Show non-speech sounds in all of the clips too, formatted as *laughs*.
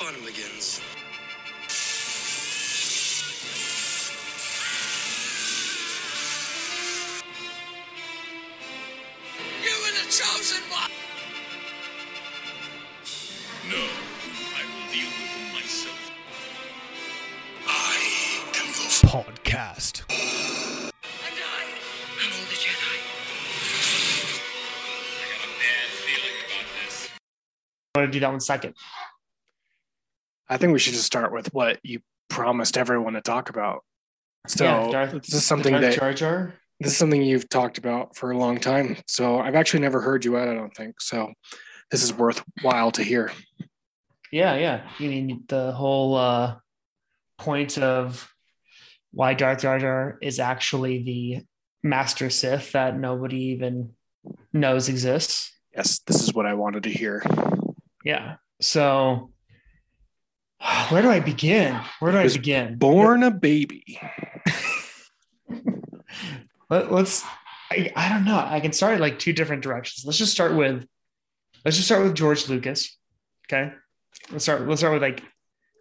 fun begins. You were the chosen one! No, I will deal with them myself. I am your podcast. And I am the Jedi. I got a bad feeling about this. I want to do that one second. I think we should just start with what you promised everyone to talk about. So Yeah, Darth- this is something Darth that Jar Jar. this is something you've talked about for a long time. So I've actually never heard you out. I don't think so. This is worthwhile to hear. Yeah, yeah. You mean the whole uh, point of why Darth Jar Jar is actually the Master Sith that nobody even knows exists. Yes, this is what I wanted to hear. Yeah. So *sighs* where do I begin? Where do I begin? Born a baby. *laughs* Let, let's I, I don't know. I can start like two different directions. Let's just start with let's just start with George Lucas. Okay. Let's start let's start with like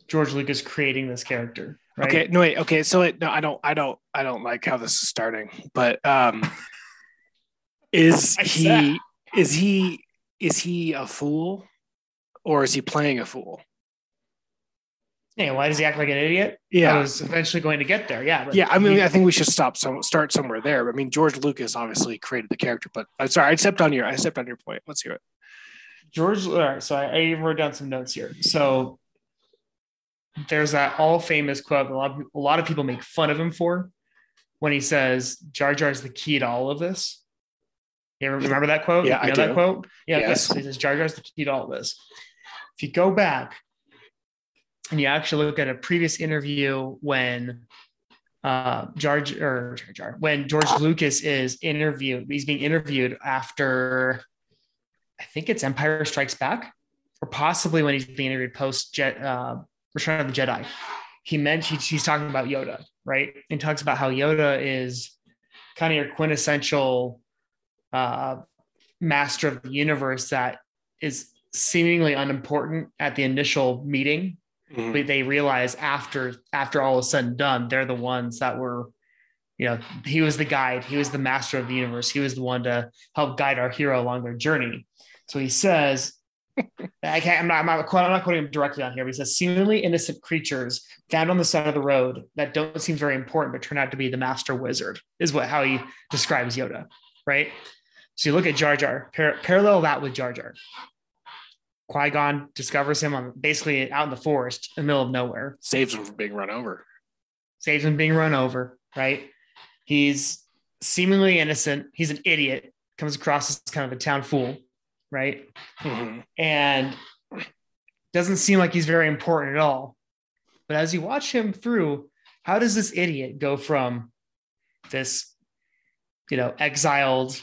George Lucas creating this character. Right? Okay, no wait. Okay, so it, no, I don't, I don't, I don't like how this is starting. But um, *laughs* is he, is he, is he a fool, or is he playing a fool? Why does he act like an idiot? Yeah, I was eventually going to get there. Yeah. But yeah. I mean, he- I think we should stop. Some start somewhere there. I mean, George Lucas obviously created the character, but I'm sorry, I stepped on your, I stepped on your point. Let's hear it. George, all right, so I, I even wrote down some notes here. So there's that all famous quote a lot, of, a lot of people make fun of him for when he says Jar Jar is the key to all of this. You remember that quote? Yeah, you I know that quote? Yeah. Yes. He says Jar Jar is the key to all of this. If you go back and you actually look at a previous interview when uh Jar or Jar when George Lucas is interviewed, he's being interviewed after I think it's Empire Strikes Back, or possibly when he's being interviewed post Jet uh, Return of the Jedi. He mentioned he's talking about Yoda, right? And talks about how Yoda is kind of your quintessential uh, master of the universe that is seemingly unimportant at the initial meeting, Mhm. but they realize after after all is said and done, they're the ones that were, you know, he was the guide, he was the master of the universe, he was the one to help guide our hero along their journey. So he says, *laughs* I can't, I'm not, I'm not, quote- I'm not quoting him directly on here, but he says, seemingly innocent creatures found on the side of the road that don't seem very important, but turn out to be the master wizard, is what how he describes Yoda, right? So you look at Jar Jar, par- parallel that with Jar Jar. Qui Gon discovers him on basically out in the forest in the middle of nowhere Saves him from being run over. saves him being run over, right? He's seemingly innocent. He's an idiot, comes across as kind of a town fool, right? Mhm. And doesn't seem like he's very important at all. But as you watch him through, how does this idiot go from this, you know, exiled,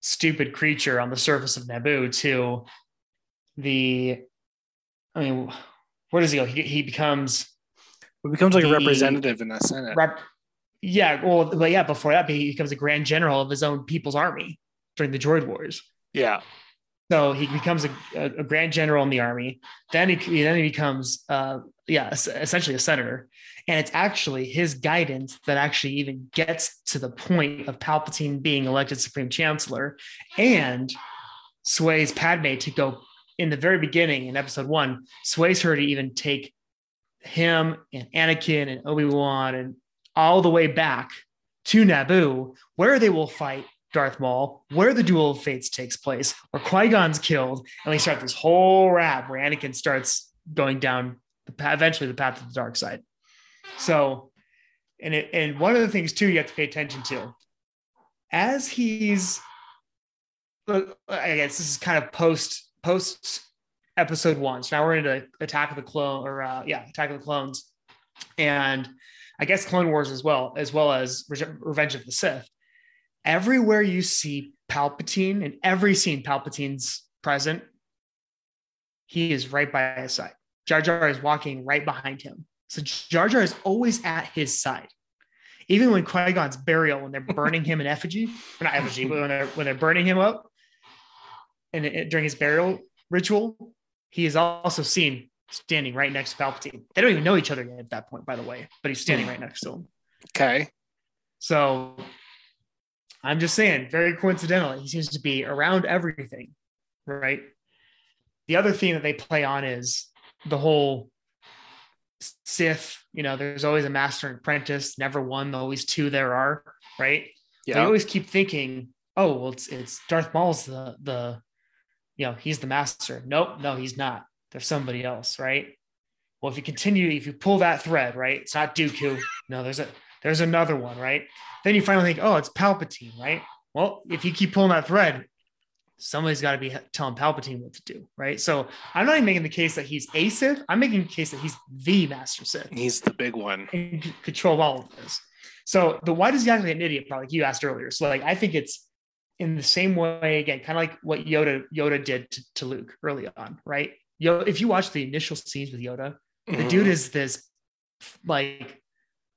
stupid creature on the surface of Naboo to the, I mean, where does he go? He, he becomes he becomes like a representative in the Senate. Rep- yeah, well, but yeah, before that, he becomes a grand general of his own people's army during the Droid Wars. yeah, So he becomes a, a, a grand general in the army. Then he then he becomes, uh, yeah, essentially a senator. And it's actually his guidance that actually even gets to the point of Palpatine being elected Supreme Chancellor, and sways Padme to go in the very beginning in Episode One. Sways her to even take him and Anakin and Obi Wan and all the way back to Naboo, where they will fight Darth Maul, where the Duel of Fates takes place, where Qui Gon's killed, and we start this whole rap where Anakin starts going down the path, eventually the path to the dark side. So, and it, and one of the things too you have to pay attention to, as he's, I guess this is kind of post post episode one. So now we're into Attack of the Clone, or uh, yeah, Attack of the Clones, and I guess Clone Wars as well, as well as Re- Revenge of the Sith. Everywhere you see Palpatine, in every scene Palpatine's present, he is right by his side. Jar Jar is walking right behind him. So Jar Jar is always at his side. Even when Qui Gon's burial, when they're burning him in effigy, or not effigy, but when they're when they're burning him up, and it- during his burial ritual, he is also seen standing right next to Palpatine. They don't even know each other yet at that point, by the way, but he's standing Hmm. right next to him. Okay. So I'm just saying, very coincidentally, he seems to be around everything, right? The other theme that they play on is the whole Sith, you know, there's always a master and apprentice, never one, always two there are, right? They Yeah. always keep thinking, oh, well, it's it's Darth Maul's the the you know, he's the master. Nope, no, he's not. There's somebody else, right? Well, if you continue, if you pull that thread, right? It's not Dooku. No, there's a there's another one, right? Then you finally think, oh, it's Palpatine, right? Well, if you keep pulling that thread, somebody's got to be telling Palpatine what to do, right? So I'm not even making the case that he's a Sith. I'm making the case that he's the Master Sith He's the big one. c- control of all of this. So the why does he act like an idiot? Probably like you asked earlier. So like I think it's in the same way again, kind of like what Yoda Yoda did to, to Luke early on, right? Yo, if you watch the initial scenes with Yoda, the Mhm. dude is this like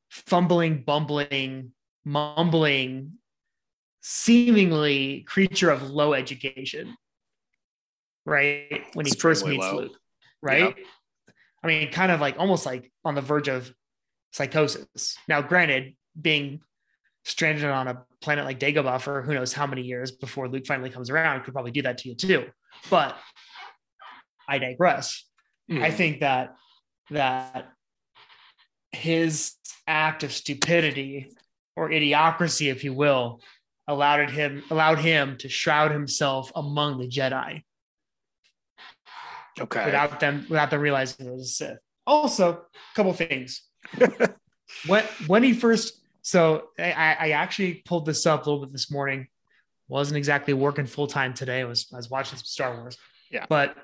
fumbling, bumbling, mumbling, seemingly creature of low education, right? When he first meets low. Luke, right? I mean, kind of like almost like on the verge of psychosis. Now, granted, being stranded on a planet like Dagobah for who knows how many years before Luke finally comes around could probably do that to you too. But I digress. I Mhm. think that that his act of stupidity or idiocracy, if you will, allowed him allowed him to shroud himself among the Jedi okay. without them without them realizing it was a Sith. Also, a couple things. *laughs* when when he first so I, I actually pulled this up a little bit this morning. Wasn't exactly working full time today. I was I was watching some Star Wars. Yeah. But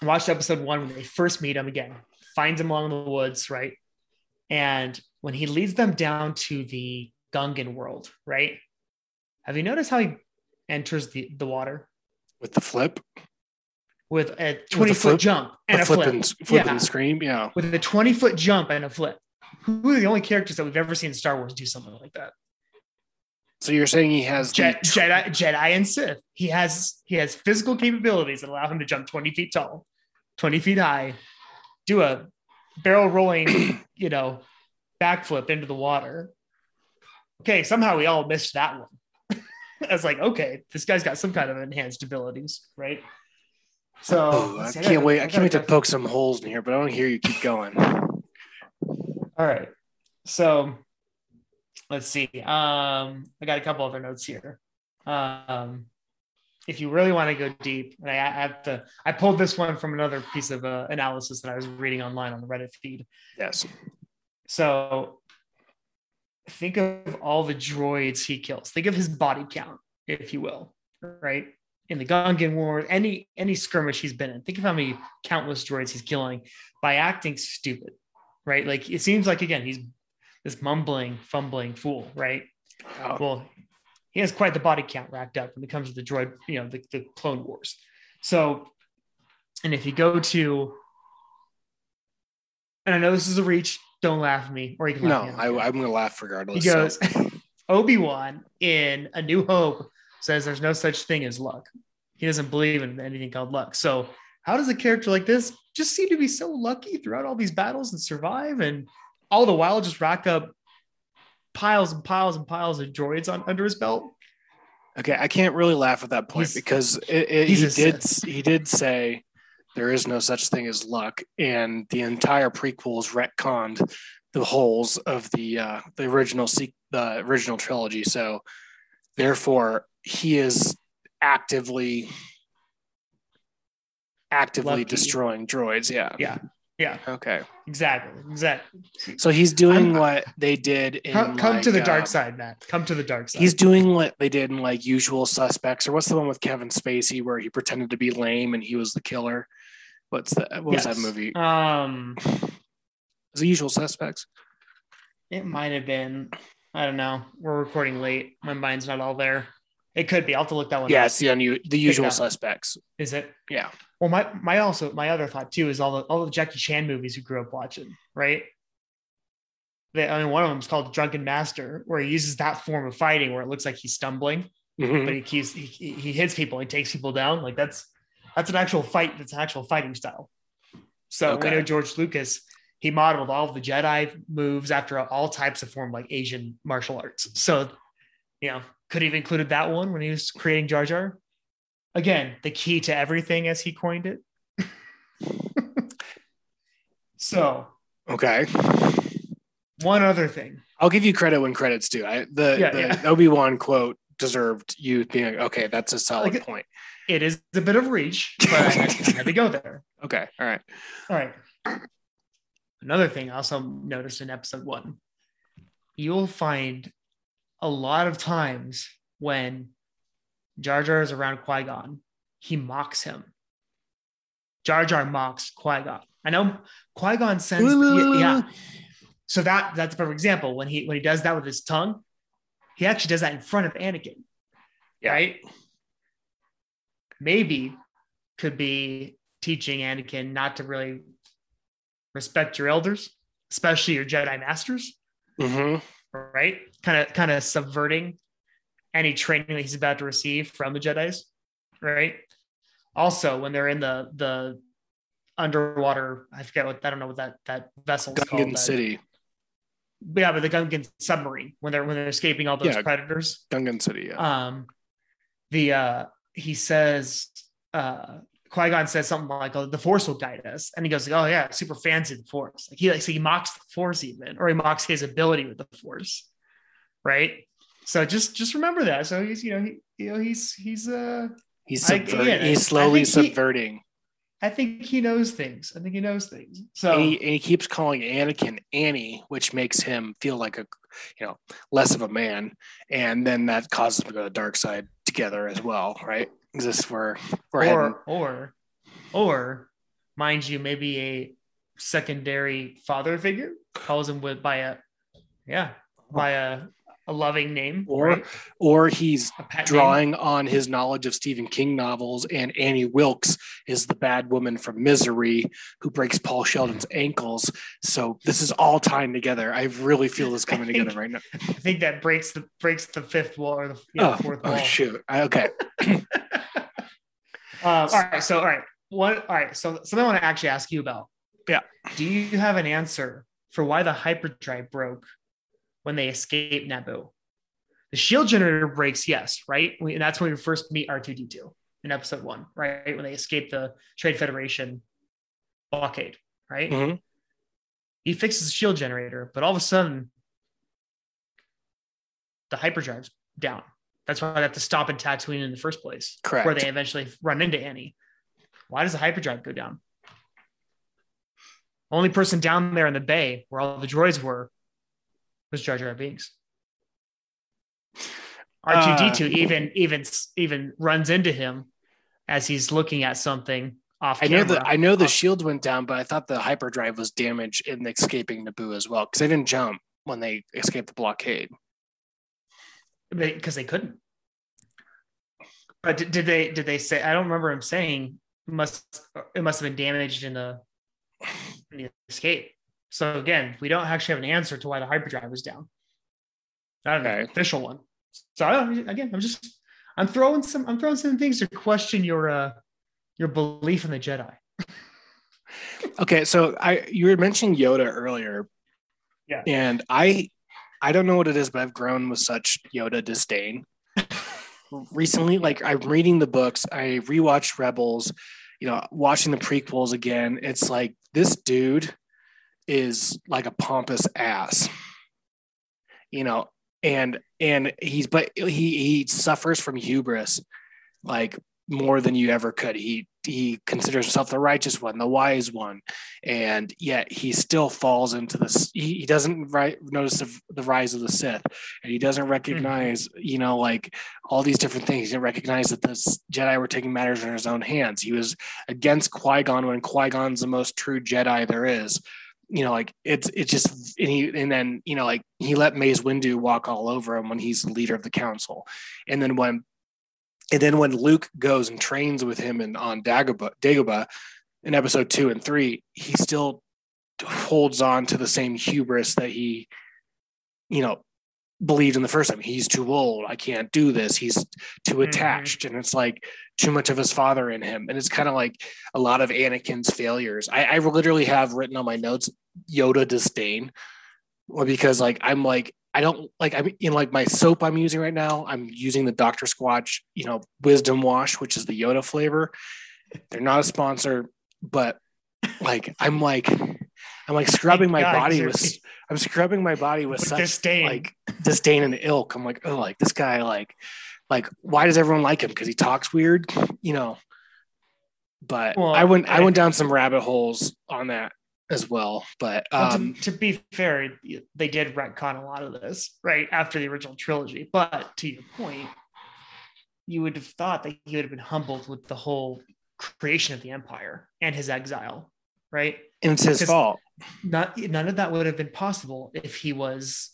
I watched episode one when they first meet him again, finds him along the woods, right? And when he leads them down to the Gungan world, right? Have you noticed how he enters the, the water With the flip, with a 20 foot flip? jump and the a flip flip? and flip Yeah. and scream. Yeah. with a 20 foot jump and a flip. Who are the only characters that we've ever seen in Star Wars do something like that? So you're saying he has the Jedi, Jedi and Sith. He has he has physical capabilities that allow him to jump 20 feet tall, 20 feet high, do a barrel rolling, *clears throat* you know, backflip into the water. Okay, somehow we all missed that one. *laughs* I was like, okay, this guy's got some kind of enhanced abilities, right? So Oh, I can't wait. I gotta can't wait to poke some holes in here, but I don't hear you keep going. All right. So let's see. Um, I got a couple other notes here. Um, if you really want to go deep, and I, I have to, I pulled this one from another piece of uh, analysis that I was reading online on the Reddit feed. Yes. So think of all the droids he kills. Think of his body count, if you will, right? In the Gungan War, any any skirmish he's been in. Think of how many countless droids he's killing by acting stupid, right? Like it seems like again he's this mumbling, fumbling fool, right? Oh, Well, he has quite the body count racked up when it comes to the droid, you know, the, the Clone Wars. So, and if you go to, and I know this is a reach, don't laugh at me, or you can no, laugh me. I I'm going to laugh regardless. he goes, so- *laughs* Obi Wan in A New Hope says there's no such thing as luck. He doesn't believe in anything called luck. So, how does a character like this just seem to be so lucky throughout all these battles and survive, and all the while just rack up piles and piles and piles of droids on under his belt? Okay, I can't really laugh at that point He's- because it, it, he did Sith. he did say there is no such thing as luck, and the entire prequel prequels retconned the holes of the uh, the original se- the original trilogy. So therefore, he is actively actively Lucky. destroying droids. Yeah. Yeah, yeah, Okay. exactly, exactly. So he's doing I'm- what they did in Come, come to like, the dark uh, side, Matt. Come to the dark side. He's doing what they did in like Usual Suspects, or what's the one with Kevin Spacey where he pretended to be lame and he was the killer? What's that? What was that movie? Um, Was it Usual Suspects? it might have been. I don't know. We're recording late. My mind's not all there. It could be. I'll have to look that one. Yeah, up. it's the unu- the Usual. Suspects. Is it? Yeah. Well, my my also my other thought too is all the all the Jackie Chan movies we grew up watching, right? They, I mean, one of them is called Drunken Master, where he uses that form of fighting where it looks like he's stumbling, Mhm. but he keeps he, he he hits people, he takes people down. Like that's that's an actual fight. That's an actual fighting style. So Okay. we know George Lucas, he modeled all of the Jedi moves after all types of form, like Asian martial arts. So, you know, could have included that one when he was creating Jar Jar. Again, the key to everything as he coined it. *laughs* so, Okay. one other thing. I'll give you credit when credit's due. I the, Yeah, the yeah. Obi Wan quote deserved you being okay. That's a solid Like- point. It is a bit of reach, but I *laughs* had, I had to go there. Okay. All right. All right. Another thing I also noticed in episode one, you'll find a lot of times when Jar Jar is around Qui Gon, he mocks him. Jar Jar mocks Qui Gon. I know Qui Gon sends, yeah. So that that's a perfect example when he when he does that with his tongue, he actually does that in front of Anakin, right? Maybe could be teaching Anakin not to really respect your elders, especially your Jedi masters, hmm right? Kind of kind of subverting any training that he's about to receive from the Jedi's, right? Also, when they're in the the underwater, I forget what I don't know what that that vessel's called. Gungan that- City. yeah, but the Gungan submarine when they're when they're escaping all those Yeah. predators. Gungan City. Yeah. Um, the uh, he says uh, Qui Gon says something like, "Oh, the Force will guide us," and he goes, "Oh yeah, super fancy the Force." Like he like so he mocks the Force even, or he mocks his ability with the Force, right? So just just remember that. So he's you know he you know he's he's uh he's subverting. yeah, he's slowly think he- subverting. I think he knows things. I think he knows things. So and, he, and he keeps calling Anakin Annie, which makes him feel like a, you know, less of a man, and then that causes him to go to the dark side together as well, right? Is this where we're heading? or or or mind you maybe a secondary father figure calls him with by a yeah by a, a loving name Or right? Or he's pet name. drawing on his knowledge of Stephen King novels, and Annie Wilkes is the bad woman from Misery who breaks Paul Sheldon's ankles. So this is all tying together. I really feel this coming *laughs* think- together right now. I think that breaks the breaks the fifth wall or the Oh, fourth oh wall. shoot! I- Okay, Um, *laughs* *clears throat* all right, so all right, what? All right, so something I want to actually ask you about. Yeah. Do you have an answer for why the hyperdrive broke when they escape Naboo? The shield generator breaks, yes, right? We, and that's when we first meet R2D2 in episode one, right? When they escape the Trade Federation blockade, right? Mhm. He fixes the shield generator, but all of a sudden, the hyperdrive's down. That's why they have to stop in Tatooine in the first place, Correct. where they eventually run into Annie. Why does the hyperdrive go down? Only person down there in the bay where all the droids were was Jar Jar Binks. R2D2 uh, even even even runs into him as he's looking at something off I know camera. that I know the Off- shield went down, but I thought the hyperdrive was damaged in escaping Naboo as well because they didn't jump when they escaped the blockade. because they couldn't. But did, did they did they say? I don't remember him saying must it must have been damaged in the, in the escape. So again, we don't actually have an answer to why the hyperdrive was down. Not an Okay. official one. So again, I'm just I'm throwing some I'm throwing some things to question your uh your belief in the Jedi. *laughs* Okay, so I you were mentioning Yoda earlier. Yeah. And I I don't know what it is, but I've grown with such Yoda disdain. *laughs* Recently, like I'm reading the books, I rewatched Rebels, you know, watching the prequels again. It's like this dude is like a pompous ass. You know, and and he's but he he suffers from hubris like more than you ever could. He he considers himself the righteous one, the wise one, and yet he still falls into this. He, he doesn't right, notice the, the rise of the Sith, and he doesn't mm-hmm. recognize, you know, like all these different things. He didn't recognize that the Jedi were taking matters in his own hands. He was against Qui Gon when Qui Gon's the most true Jedi there is. You know, like it's it's just and he and then you know like he let Mace Windu walk all over him when he's the leader of the council, and then when and then when Luke goes and trains with him and on Dagobah, Dagobah in episode two and three, he still holds on to the same hubris that he, you know, believed in the first time. He's too old. I can't do this. He's too Mhm. attached, and it's like too much of his father in him. And it's kind of like a lot of Anakin's failures. I, I literally have written on my notes Yoda disdain, because like I'm like I don't like I'm in like my soap I'm using right now. I'm using the Dr. Squatch, you know, Wisdom Wash, which is the Yoda flavor. They're not a sponsor, but like I'm like I'm like *laughs* scrubbing my God, body with I'm scrubbing my body with With such disdain. like disdain and ilk. I'm like, oh, like this guy, like, like why does everyone like him? Because he talks weird, you know. But Well, I went I I- went down some rabbit holes on that as well. But Well, to- um, to, be fair, they did retcon a lot of this right after the original trilogy. But to your point, you would have thought that he would have been humbled with the whole creation of the empire and his exile, right? And it's his fault. Not none of that would have been possible if he was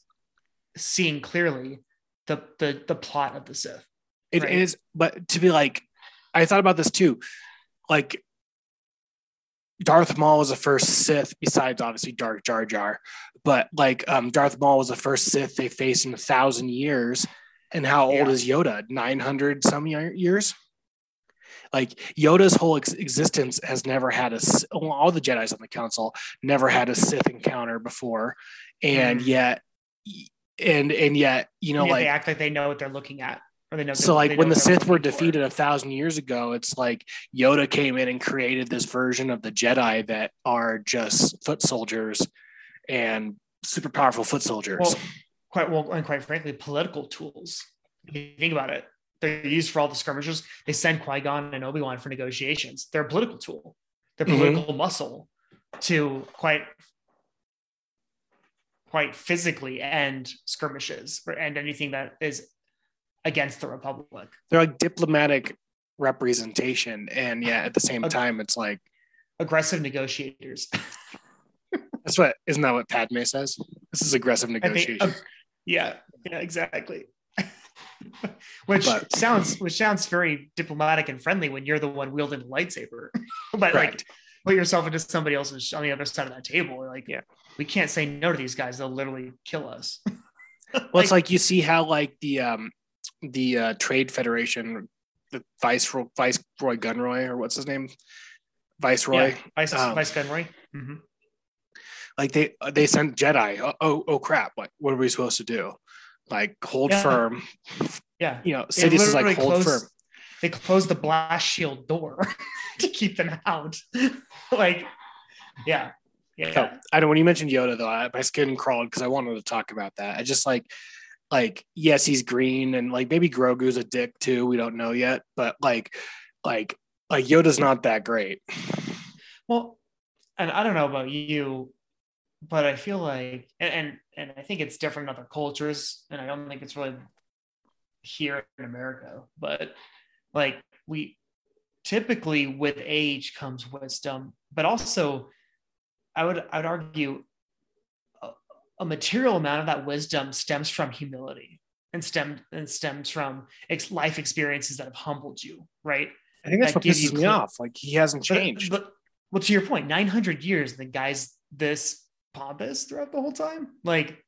seeing clearly the the the plot of the Sith. It right. is, but to be like, I thought about this too. Like, Darth Maul was the first Sith, besides obviously Darth Jar Jar, but like, um, Darth Maul was the first Sith they faced in a thousand years. And how old Yeah. is Yoda? 900 some ye- years? Like, Yoda's whole ex- existence has never had a all the Jedi's on the council never had a Sith encounter before. And Mhm. yet, and, and yet, you know, like, they act like they know what they're looking at, or they know. so like when the Sith were defeated a thousand years ago, it's like Yoda came in and created this version of the Jedi that are just foot soldiers and super powerful foot soldiers. well, quite well, and quite frankly, political tools. If you think about it, they're used for all the skirmishes. They send Qui Gon and Obi Wan for negotiations. They're a political tool. They're Mhm. political muscle to quite quite physically end skirmishes or end anything that is against the Republic. They're like diplomatic representation, and yeah, at the same time, it's like Aggressive negotiators. *laughs* that's what isn't that what Padme says? This is aggressive think- negotiation. uh, yeah, yeah, exactly. *laughs* which But- sounds which sounds very diplomatic and friendly when you're the one wielding the lightsaber. *laughs* but like put yourself into somebody else's on the other side of that table. Like, Yeah. we can't say no to these guys. They'll literally kill us. *laughs* Well, it's like you see how like the um the uh, trade federation, the viceroy viceroy Gunray or what's his name, viceroy. yeah, Vice, um, Vice Gunray. Mhm. like they they sent Jedi. Oh, oh, oh crap! What what are we supposed to do? Like hold Yeah. firm. Yeah. You know, Sidious is like hold closed- firm. They closed the blast shield door *laughs* to keep them out. *laughs* like, yeah. Yeah. So, I don't. When you mentioned Yoda, though, I, my skin crawled because I wanted to talk about that. I just like, like, yes, he's green, and like maybe Grogu's a dick too. We don't know yet, but like, like, like Yoda's not that great. Well, and I don't know about you, but I feel like, and and, and I think it's different in other cultures, and I don't think it's really here in America, but like we typically with age comes wisdom, but also I would I would argue a, a material amount of that wisdom stems from humility and stem and stems from ex- life experiences that have humbled you, right? I think that's That what pisses me off. Like he hasn't But- changed. But, well, to your point, 900 years, the guy's this pompous throughout the whole time. Like,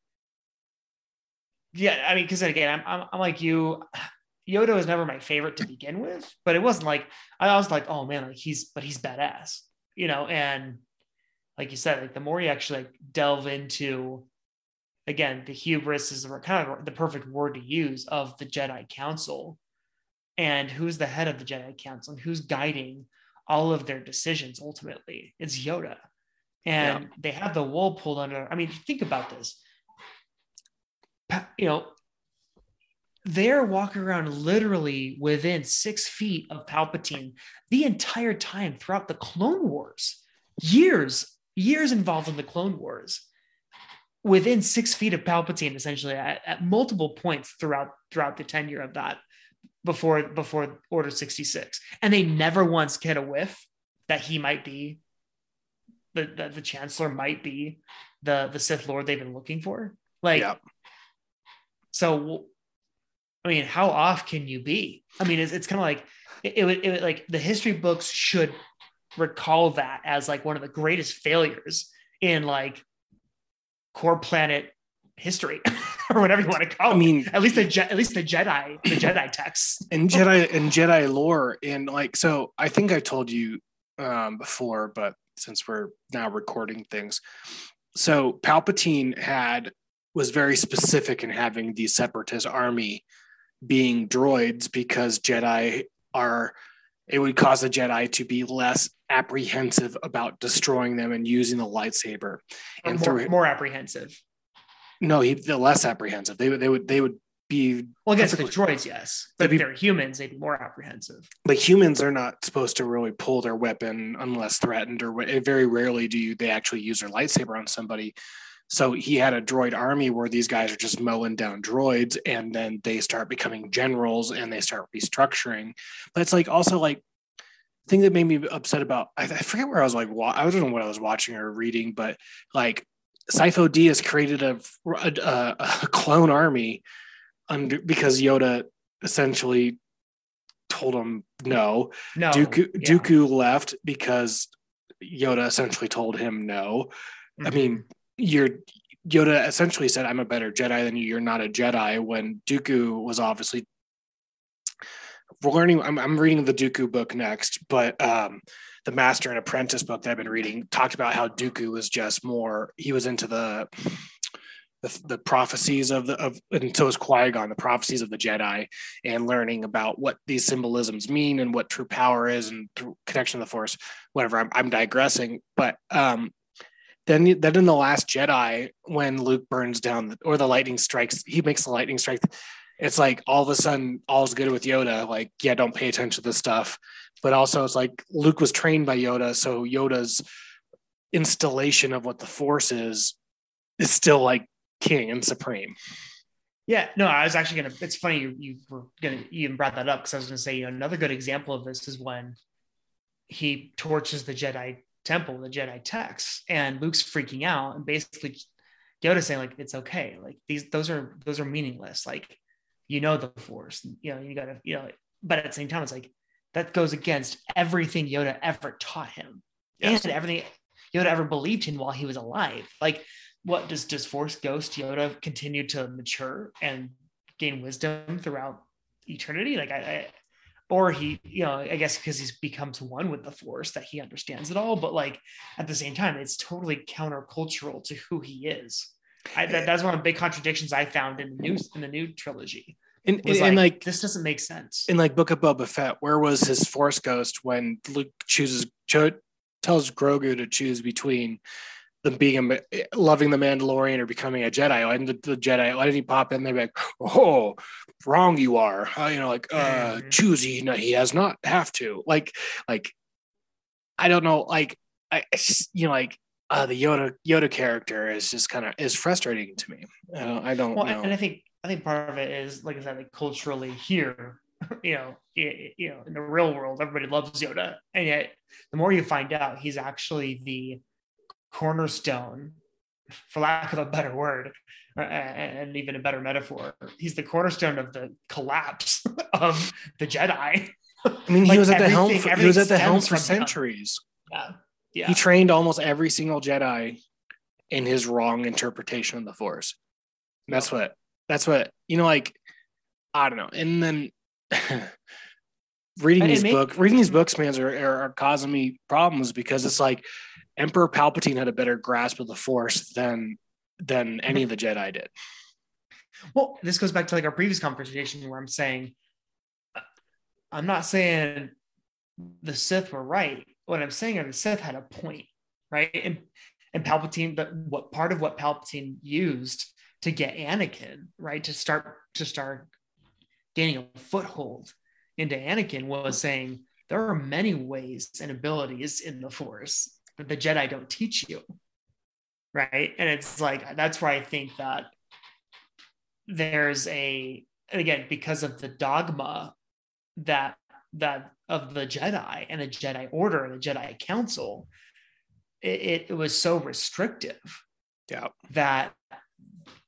yeah, I mean, because again, I'm, I'm, I'm like you. Yoda was never my favorite to begin with, but it wasn't like I was like, oh man, like he's, but he's badass, you know. And like you said, like the more you actually like delve into, again, the hubris is kind of the perfect word to use of the Jedi Council, and who's the head of the Jedi Council, and who's guiding all of their decisions ultimately it's yoda and they have the wool pulled under i mean think about this. You know they're walking around literally within six feet of palpatine the entire time throughout the clone wars. Years years involved in the clone wars. Within six feet of palpatine essentially at, at multiple points throughout throughout the tenure of that before before order 66 and they never once get a whiff that he might be the, the the chancellor might be the the sith lord they've been looking for like Yeah. so i mean how off can you be i mean it's, it's kind of like it, it, would, it would like the history books should recall that as like one of the greatest failures in like core planet history *laughs* or whatever you want to call I it. mean, at least the Je- at least the Jedi, the Jedi texts. and Jedi and Jedi lore and like so I think I told you um before, but since we're now recording things. So Palpatine had was very specific in having the separatist army being droids because Jedi are it would cause the Jedi to be less apprehensive about destroying them and using the lightsaber. And more, through more apprehensive. no, he the less apprehensive. They would they would they would be Well, against the droids, yes, but They'd if be- they're humans, they'd be more apprehensive. like humans are not supposed to really pull their weapon unless threatened or very rarely do you, they actually use their lightsaber on somebody so he had a droid army where these guys are just mowing down droids and then they start becoming generals and they start restructuring but it's like also like the thing that made me upset about i, I forget where i was like wa- i don't know what i was watching or reading but like Sifo has created a, a, a clone army under because Yoda essentially told him no. No, Dooku, yeah. Dooku left because Yoda essentially told him no. I Mhm. mean, you're Yoda essentially said, "I'm a better Jedi than you. You're not a Jedi." When Dooku was obviously we're learning. I'm, I'm reading the Dooku book next, but um, the Master and Apprentice book that I've been reading talked about how Dooku was just more. He was into the the, the prophecies of the of and so is Qui Gon, the prophecies of the Jedi, and learning about what these symbolisms mean and what true power is and through connection to the Force. Whatever. I'm, I'm digressing, but um, then then in the Last Jedi, when Luke burns down the, or the lightning strikes, he makes the lightning strike. It's like all of a sudden all's good with Yoda. Like, yeah, don't pay attention to this stuff. But also, it's like Luke was trained by Yoda, so Yoda's installation of what the Force is is still like king and supreme. Yeah, no, I was actually gonna. It's funny you, you were gonna you even brought that up because I was gonna say you know, another good example of this is when he torches the Jedi temple, the Jedi texts, and Luke's freaking out, and basically Yoda saying like it's okay, like these those are those are meaningless, like you know the Force, you know you gotta you know, but at the same time it's like that goes against everything Yoda ever taught him Yes. and everything Yoda ever believed in while he was alive, like what does force ghost yoda continue to mature and gain wisdom throughout eternity? Like i, I or he you know i guess because he's becomes one with the force that he understands it all but like at the same time it's totally countercultural to who he is. I, that, eh. that's one of the big contradictions i found in the new in the new trilogy. And, and, like, like this doesn't make sense. in like Book of Boba Fett, where was his Force ghost when Luke chooses cho- tells Grogu to choose between them being a, loving the Mandalorian or becoming a Jedi? Why didn't the, the Jedi? Why did he pop in there like, oh, wrong you are? Uh, you know, like uh, Mhm. choose. He no, he has not have to. Like, like I don't know. Like I, you know, like. Uh, the Yoda Yoda character is just kind of is frustrating to me. I don't, I don't well know. and i think i think part of it is like i said like culturally here *laughs* you know you know in the real world everybody loves yoda and yet the more you find out he's actually the cornerstone for lack of a better word and even a better metaphor he's the cornerstone of the collapse *laughs* of the jedi I mean, he was at the helm. For, he was at the helm for centuries. yeah yeah He trained almost every single Jedi in his wrong interpretation of the Force. That's what. That's what you know. Like I don't know. And then *laughs* reading And these make- books, reading these books, man, are, are, are causing me problems because it's like Emperor Palpatine had a better grasp of the Force than than any of the Jedi did. Well, this goes back to like our previous conversation where I'm saying, uh, I'm not saying the Sith were right. What I'm saying are the Sith had a point, right? And and Palpatine, but what part of what Palpatine used to get Anakin, right, to start to start gaining a foothold into Anakin was saying there are many ways and abilities in the Force the Jedi don't teach you, right? And it's like that's where I think that there's a and again because of the dogma that that of the Jedi and the Jedi Order and the Jedi Council, it, it, was so restrictive Yeah. that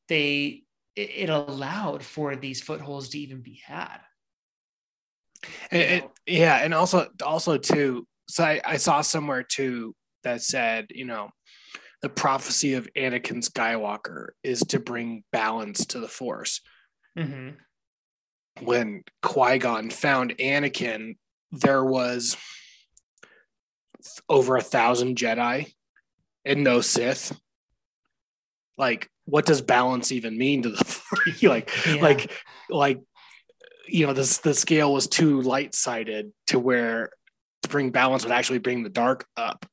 they it, it allowed for these footholds to even be had. And, and- yeah, and also also too. So I, I saw somewhere too that said, you know, the prophecy of Anakin Skywalker is to bring balance to the Force. hmm When Qui Gon found Anakin, there was over a thousand Jedi and no Sith. Like, what does balance even mean to the *laughs* Force? *laughs* like, Yeah. like, like, you know, this the scale was too light sided to where to bring balance would actually bring the dark up.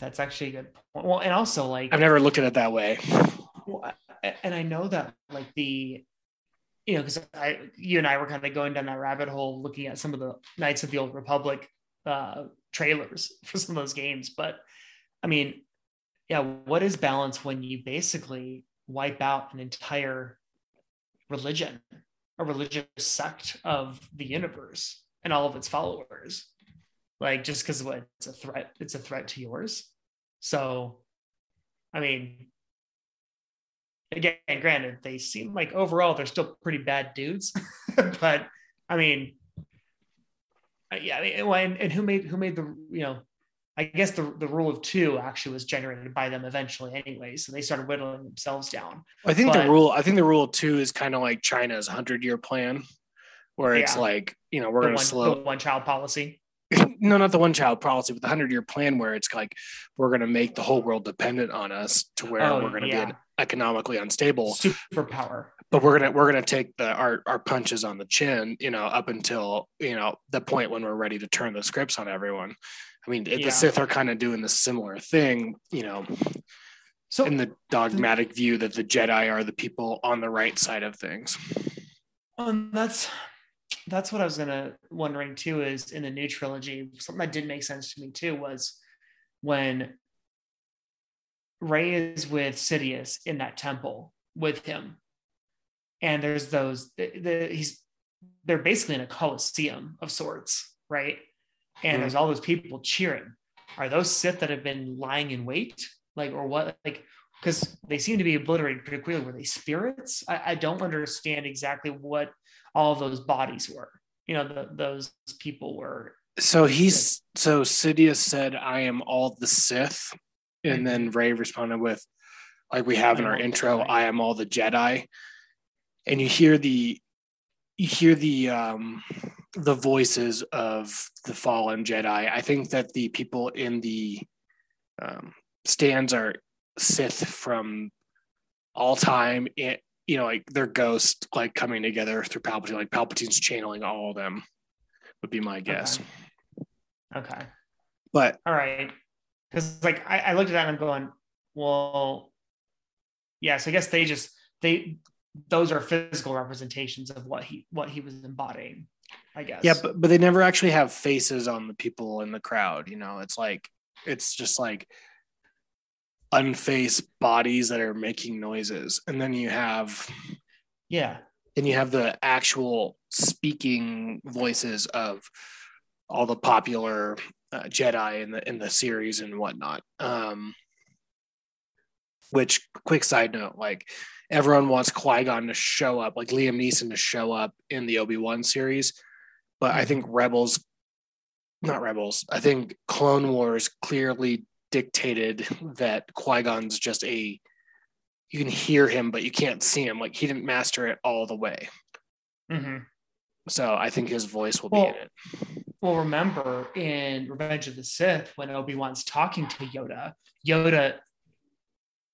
That's actually a good point. Well, and also like I've never looked at it that way. Well, and I know that like the, you know, because I, you and I were kind of going down that rabbit hole looking at some of the Knights of the Old Republic uh, trailers *laughs* for some of those games. But I mean, yeah, what is balance when you basically wipe out an entire religion, a religious sect of the universe and all of its followers? Like just because what it's a threat, it's a threat to yours. So, I mean, again, granted, they seem like overall they're still pretty bad dudes, *laughs* but I mean, uh, yeah, I mean, and, and who made who made the you know, I guess the the rule of two actually was generated by them eventually, anyway. So they started whittling themselves down. I think But- the rule. I think the rule two is kind of like China's hundred year plan, where it's Yeah. like you know we're going to slow. the one child policy. *laughs* no, not the one child policy, but the hundred year plan, where it's like we're going to make the whole world dependent on us to where Oh, we're going to yeah. be economically unstable. Superpower. But we're gonna we're gonna take the our our punches on the chin, you know, up until you know the point when we're ready to turn the scripts on everyone. I mean, Yeah. the Sith are kind of doing the similar thing, you know, So in the dogmatic view that the Jedi are the people on the right side of things. Um, that's that's what I was gonna wondering too. Is in the new trilogy, something that did make sense to me too was when Rey is with Sidious in that temple with him, and there's those. The, the, he's they're basically in a coliseum of sorts, right? And Mhm. there's all those people cheering. Are those Sith that have been lying in wait, like or what? Like because they seem to be obliterated pretty quickly. Were they spirits? I, I don't understand exactly what all of those bodies were. You know, the, those people were. So he's so Sidious said, "I am all the Sith," and then Rey responded with, "Like we have in our I am all the intro, Jedi." I am all the Jedi." And you hear the, you hear the um, the voices of the fallen Jedi. I think that the people in the um, stands are Sith from all time. You know, like their ghosts like coming together through Palpatine, like Palpatine's channeling all of them. Would be my guess. Okay. Okay. But All right. Because like I, I looked at that and I'm going, well, yeah. So I guess they just they those are physical representations of what he what he was embodying. I guess. Yeah, but, but they never actually have faces on the people in the crowd. You know, it's like it's just like unfaced bodies that are making noises, and then you have yeah. then you have the actual speaking voices of all the popular uh, Jedi in the in the series and whatnot. Um, which, quick side note, like everyone wants Qui Gon to show up, like Liam Neeson to show up in the Obi Wan series, but I think Rebels, not Rebels, I think Clone Wars clearly dictated that Qui Gon's just a. You can hear him, but you can't see him. Like he didn't master it all the way. hmm So I think his voice will Well, be in it. Well, remember in Revenge of the Sith when Obi Wan's talking to Yoda, Yoda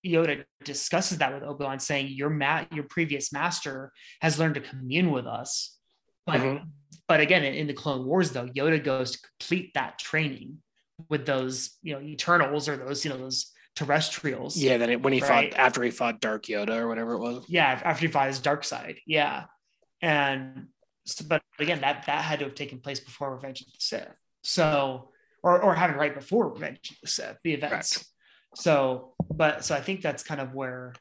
Yoda discusses that with Obi Wan, saying, "Your mat, your previous master has learned to commune with us." But Mhm. but again, in, in the Clone Wars, though, Yoda goes to complete that training with those you know Eternals or those you know those terrestrials. Yeah, then it, when he Right. fought after he fought Dark Yoda or whatever it was. yeah after he fought his dark side yeah and so, but again that that had to have taken place before revenge of the sith so or or having right before revenge of the sith the events Correct. so but so i think that's kind of where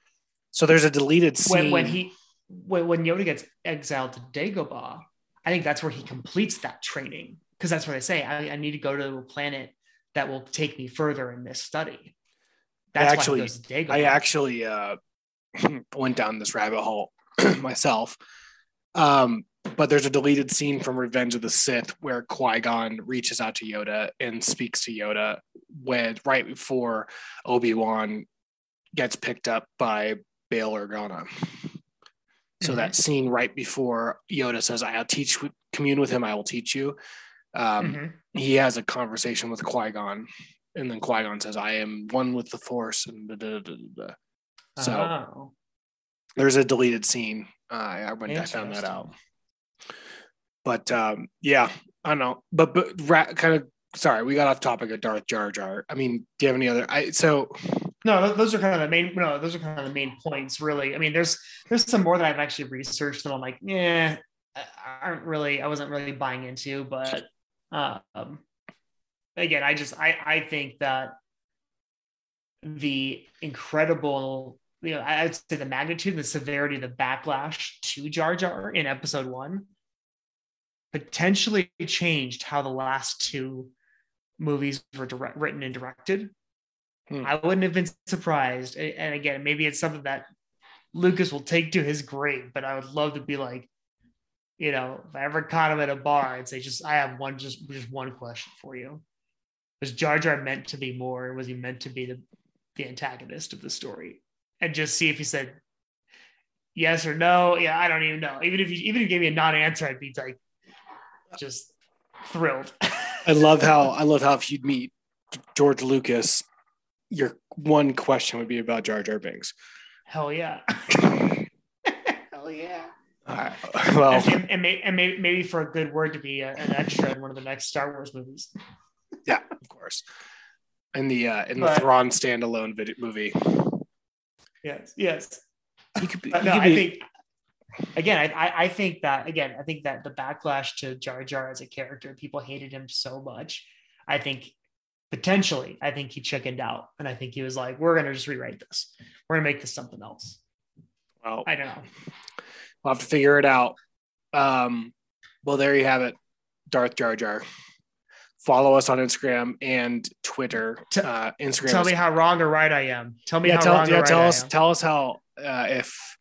So there's a deleted scene. when, when he when, when yoda gets exiled to dagobah i think that's where he completes that training because that's what they say I, I need to go to a planet that will take me further in this study that's actually- goes to I actually uh, *clears throat* went down this rabbit hole *clears throat* myself. Um, but there's a deleted scene from Revenge of the Sith where Qui Gon reaches out to Yoda and speaks to Yoda when right before Obi Wan gets picked up by Bail Organa. So Mhm. that scene right before Yoda says, "I'll teach, commune with him. I will teach you." Um, Mhm. He has a conversation with Qui Gon, and then Qui Gon says, "I am one with the Force." And da, da, da, so Oh. there's a deleted scene. Uh, I when I found that out. But um, yeah, I don't know. But but ra- kind of sorry, we got off topic of Darth Jar Jar. I mean, do you have any other? I so No, those are kind of the main. No, those are kind of the main points, really. I mean, there's there's some more that I've actually researched that I'm like, yeah, aren't really. I wasn't really buying into, but um, again, I just I I think that the incredible, you know, I'd say the magnitude, and the severity, of the backlash to Jar Jar in Episode One potentially changed how the last two movies were direct, written and directed. Hmm. I wouldn't have been surprised. And again, maybe it's something that Lucas will take to his grave, but I would love to be like, you know, if I ever caught him at a bar, I'd say, just I have one, just just one question for you. Was Jar Jar meant to be more, was he meant to be the, the antagonist of the story? And just see if he said yes or no. Yeah, I don't even know. Even if you even if you gave me a non-answer, I'd be like just thrilled. I love *laughs* how I love how if you'd meet George Lucas, your one question would be about Jar Jar Binks. Hell yeah. *laughs* Right. *laughs* Well, and, and, may, and maybe, maybe for a good word to be a, an extra in one of the next Star Wars movies. yeah, of course. In the uh, in the But- Thrawn standalone video movie, Yes, yes. he could be. No, I be- think again, I, I I think that again, I think that the backlash to Jar Jar as a character, people hated him so much. I think potentially, I think he chickened out, and I think he was like, "We're gonna just rewrite this. We're gonna make this something else." well, I don't know. We'll have to figure it out. Um, well, there you have it, Darth Jar Jar. Follow us on Instagram and Twitter. Uh, Instagram. Tell is- me how wrong or right I am. Tell me yeah, how tell, wrong yeah, or right tell I us am. tell us how uh, if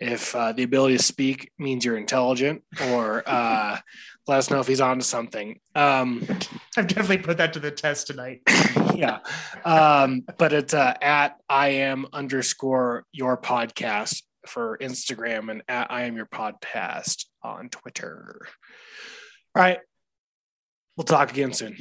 if uh, the ability to speak means you're intelligent, or uh, *laughs* let us know if he's on to something. Um, I've definitely put that to the test tonight. *laughs* yeah, um, but it's uh, at I am underscore your podcast for Instagram and at I am your podcast on Twitter. All right, we'll talk again soon.